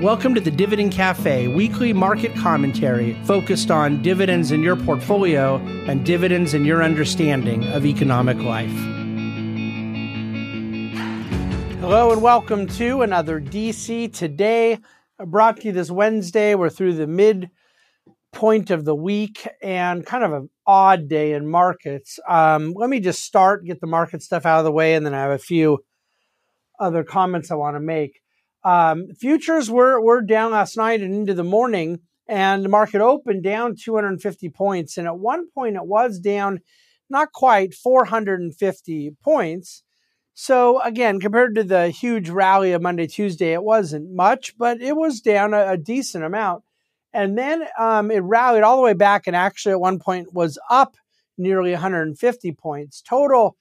Welcome to the Dividend Cafe, weekly market commentary focused on dividends in your portfolio and dividends in your understanding of economic life. Hello and welcome to another DC Today. Brought to you this Wednesday. We're through the mid point of the week and kind of an odd day in markets. Um, let me just start, get the market stuff out of the way, and then I have a few other comments I want to make. Um, futures were, were down last night and into the morning, and the market opened down 250 points. And at one point, it was down not quite 450 points. So, again, compared to the huge rally of Monday, Tuesday, it wasn't much, but it was down a, a decent amount. And then um, it rallied all the way back and actually at one point was up nearly 150 points. Total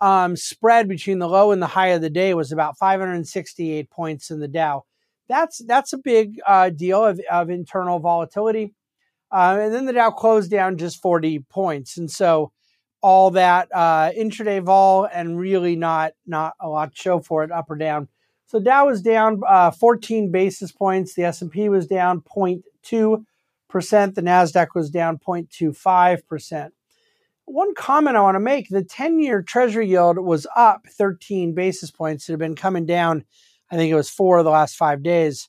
um, spread between the low and the high of the day was about 568 points in the Dow. That's that's a big uh, deal of, of internal volatility. Uh, and then the Dow closed down just 40 points, and so all that uh, intraday vol and really not not a lot to show for it up or down. So Dow was down uh, 14 basis points. The S&P was down 0.2 percent. The Nasdaq was down 0.25 percent one comment I want to make the 10 year treasury yield was up 13 basis points. It had been coming down, I think it was four of the last five days,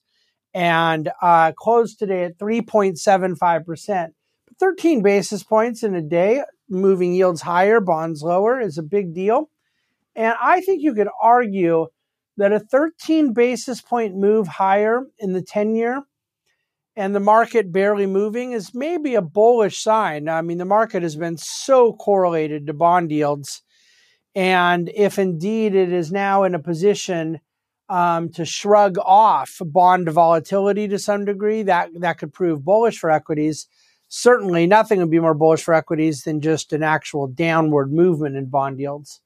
and uh, closed today at 3.75%. 13 basis points in a day, moving yields higher, bonds lower, is a big deal. And I think you could argue that a 13 basis point move higher in the 10 year and the market barely moving is maybe a bullish sign. I mean, the market has been so correlated to bond yields. And if indeed it is now in a position um, to shrug off bond volatility to some degree, that, that could prove bullish for equities. Certainly, nothing would be more bullish for equities than just an actual downward movement in bond yields.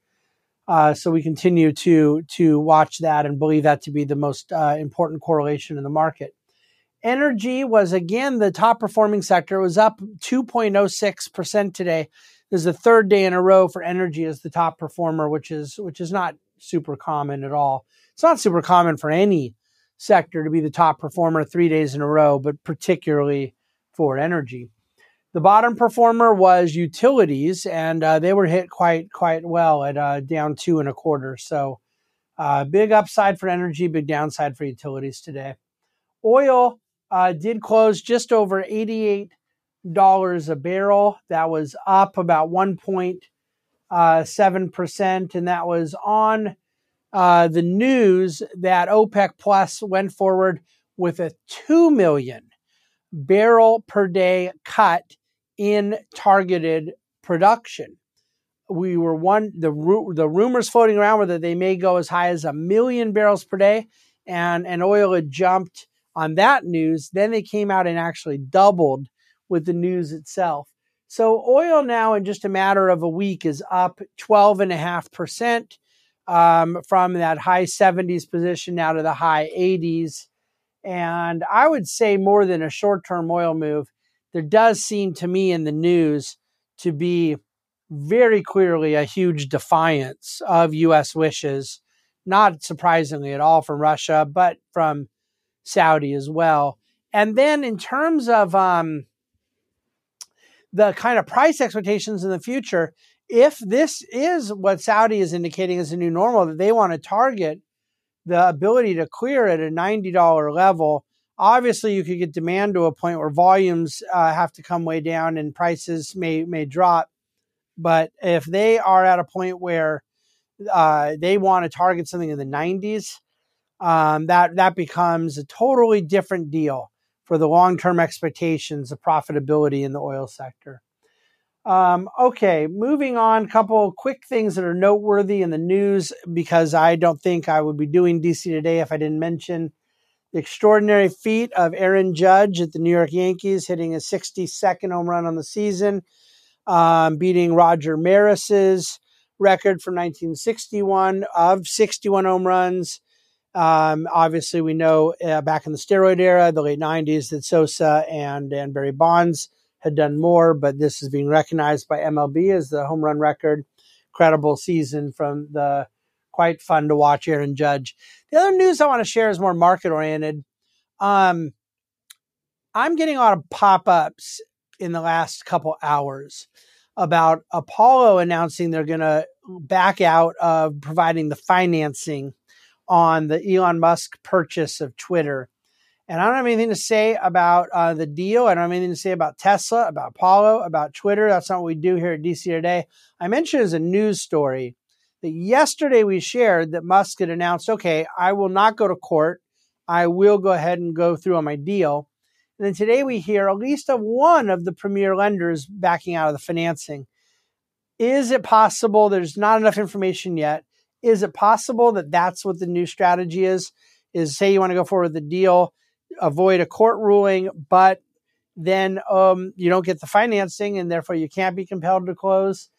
Uh, so we continue to to watch that and believe that to be the most uh, important correlation in the market. Energy was again the top performing sector. It was up 2.06% today. This is the third day in a row for energy as the top performer, which is which is not super common at all. It's not super common for any sector to be the top performer three days in a row, but particularly for energy. The bottom performer was utilities, and uh, they were hit quite quite well at uh, down two and a quarter. So, uh, big upside for energy, big downside for utilities today. Oil uh, did close just over $88 a barrel. That was up about 1.7%, uh, and that was on uh, the news that OPEC Plus went forward with a 2 million barrel per day cut in targeted production. We were one the the rumors floating around were that they may go as high as a million barrels per day, and and oil had jumped on that news. Then they came out and actually doubled with the news itself. So oil now in just a matter of a week is up 12.5% um, from that high 70s position now to the high 80s. And I would say more than a short term oil move, there does seem to me in the news to be very clearly a huge defiance of U.S. wishes, not surprisingly at all from Russia, but from Saudi as well. And then in terms of um, the kind of price expectations in the future, if this is what Saudi is indicating as a new normal, that they want to target the ability to clear at a $90 level, obviously you could get demand to a point where volumes uh, have to come way down and prices may, may drop. But if they are at a point where uh, they want to target something in the 90s, um, that that becomes a totally different deal for the long term expectations of profitability in the oil sector. Um, okay, moving on. A couple quick things that are noteworthy in the news because I don't think I would be doing DC today if I didn't mention the extraordinary feat of Aaron Judge at the New York Yankees hitting a 62nd home run on the season, um, beating Roger Maris's record from 1961 of 61 home runs. Um, obviously, we know uh, back in the steroid era, the late 90s, that Sosa and, and Barry Bonds had done more, but this is being recognized by MLB as the home run record. Credible season from the quite fun to watch Aaron Judge. The other news I want to share is more market oriented. Um, I'm getting a lot of pop ups in the last couple hours about Apollo announcing they're going to back out of providing the financing on the Elon Musk purchase of Twitter. And I don't have anything to say about uh, the deal. I don't have anything to say about Tesla, about Apollo, about Twitter. That's not what we do here at DC Today. I mentioned as a news story that yesterday we shared that Musk had announced, okay, I will not go to court. I will go ahead and go through on my deal. And then today we hear at least of one of the premier lenders backing out of the financing. Is it possible? There's not enough information yet. Is it possible that that's what the new strategy is? Is say you want to go forward with the deal, avoid a court ruling, but then um, you don't get the financing and therefore you can't be compelled to close?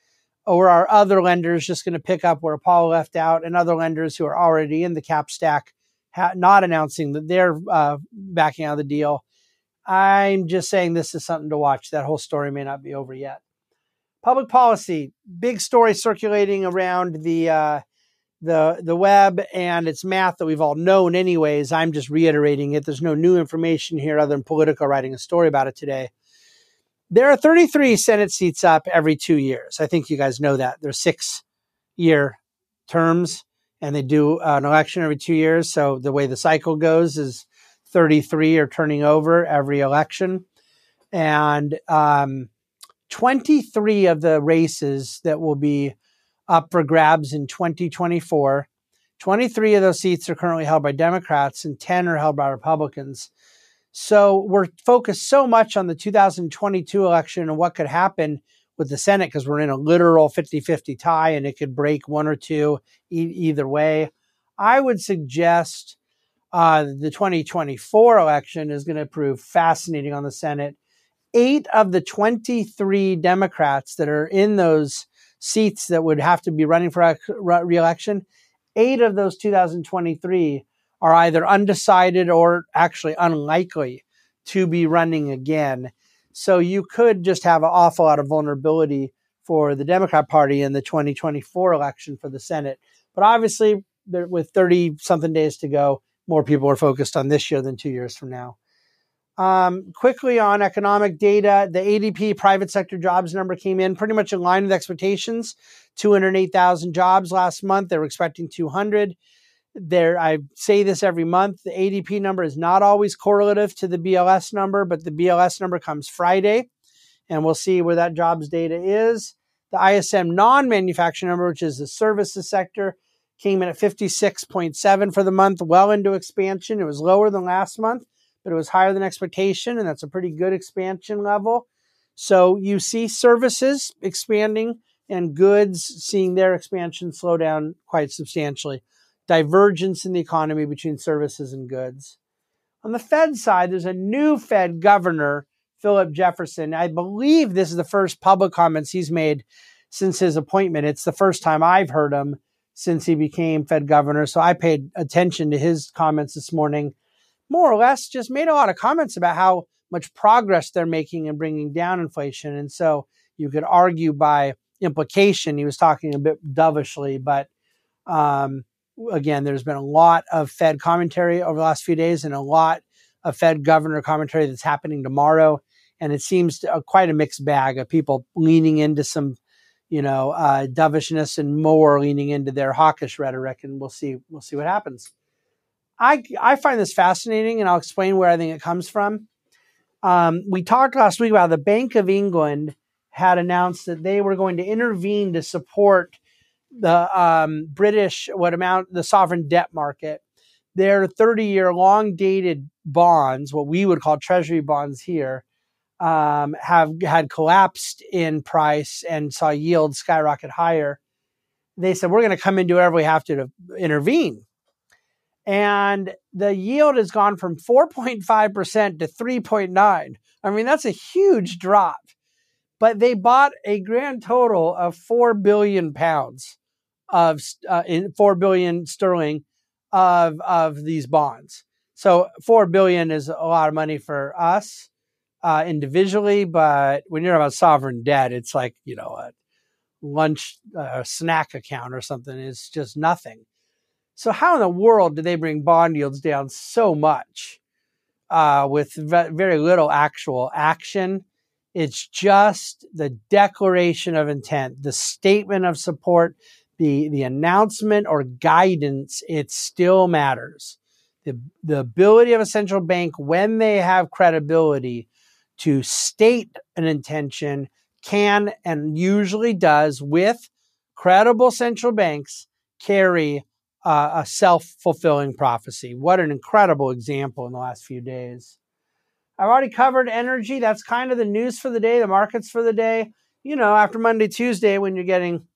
Or are other lenders just going to pick up where Apollo left out and other lenders who are already in the cap stack ha- not announcing that they're uh, backing out of the deal? I'm just saying this is something to watch. That whole story may not be over yet. Public policy, big story circulating around the uh, the the web and it's math that we've all known anyways. I'm just reiterating it. There's no new information here other than Politico writing a story about it today. There are 33 Senate seats up every two years. I think you guys know that. They're six year terms and they do an election every two years. So the way the cycle goes is 33 are turning over every election. And um, 23 of the races that will be up for grabs in 2024, 23 of those seats are currently held by Democrats and 10 are held by Republicans. So we're focused so much on the 2022 election and what could happen with the Senate because we're in a literal 50 50 tie and it could break one or two e- either way. I would suggest uh, the 2024 election is going to prove fascinating on the Senate. Eight of the 23 Democrats that are in those seats that would have to be running for reelection, eight of those 2023 are either undecided or actually unlikely to be running again. So you could just have an awful lot of vulnerability for the Democrat Party in the 2024 election for the Senate. But obviously, with 30 something days to go, more people are focused on this year than two years from now. Um, quickly on economic data, the ADP private sector jobs number came in pretty much in line with expectations 208,000 jobs last month. They were expecting 200. There, I say this every month. The ADP number is not always correlative to the BLS number, but the BLS number comes Friday, and we'll see where that jobs data is. The ISM non manufacturing number, which is the services sector, came in at 56.7 for the month, well into expansion. It was lower than last month, but it was higher than expectation, and that's a pretty good expansion level. So you see services expanding and goods seeing their expansion slow down quite substantially. Divergence in the economy between services and goods. On the Fed side, there's a new Fed governor, Philip Jefferson. I believe this is the first public comments he's made since his appointment. It's the first time I've heard him since he became Fed governor. So I paid attention to his comments this morning. More or less, just made a lot of comments about how much progress they're making in bringing down inflation. And so you could argue by implication, he was talking a bit dovishly, but um, again, there's been a lot of Fed commentary over the last few days and a lot of Fed governor commentary that's happening tomorrow. And it seems to, uh, quite a mixed bag of people leaning into some you know, uh, dovishness and more leaning into their hawkish rhetoric, and we'll see we'll see what happens. I I find this fascinating, and I'll explain where I think it comes from. Um, we talked last week about the Bank of England had announced that they were going to intervene to support the um, British what amount the sovereign debt market. Their 30 year long dated bonds, what we would call treasury bonds here, um, have had collapsed in price and saw yields skyrocket higher, they said, we're going to come and do whatever we have to to intervene. And the yield has gone from 4.5% to 3.9. I mean, that's a huge drop. But they bought a grand total of 4 billion pounds of uh, in 4 billion sterling of of these bonds. So 4 billion is a lot of money for us uh, individually, but when you're about sovereign debt, it's like you know a lunch uh, snack account or something. It's just nothing. So how in the world do they bring bond yields down so much? uh, with very little actual action. It's just the declaration of intent, the statement of support, the, the announcement or guidance. It still matters. The, the ability of a central bank, when they have credibility, to state an intention can and usually does with credible central banks carry uh, a self fulfilling prophecy. What an incredible example in the last few days. I've already covered energy. That's kind of the news for the day, the markets for the day. You know, after Monday, Tuesday, when you're getting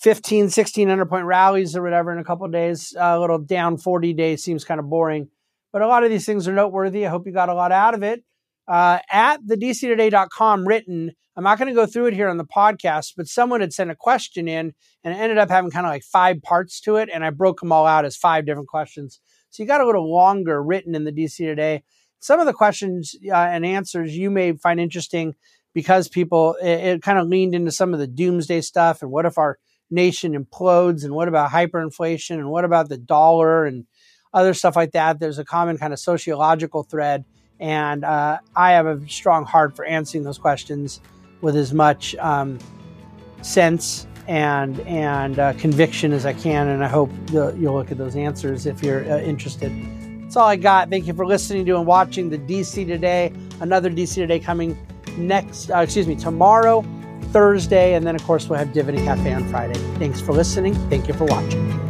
15, 1600 point rallies or whatever in a couple days, a little down 40 days seems kind of boring. But a lot of these things are noteworthy. I hope you got a lot out of it. Uh, at the dctoday.com written, I'm not going to go through it here on the podcast, but someone had sent a question in and it ended up having kind of like five parts to it. And I broke them all out as five different questions. So you got a little longer written in the DC Today. Some of the questions uh, and answers you may find interesting because people, it, it kind of leaned into some of the doomsday stuff and what if our nation implodes and what about hyperinflation and what about the dollar and other stuff like that. There's a common kind of sociological thread. And uh, I have a strong heart for answering those questions with as much um, sense and and uh, conviction as I can. And I hope you'll, you'll look at those answers if you're uh, interested. That's all I got. Thank you for listening to and watching the DC Today. Another DC Today coming next, uh, excuse me, tomorrow, Thursday, and then of course we'll have Dividend Cafe on Friday. Thanks for listening. Thank you for watching.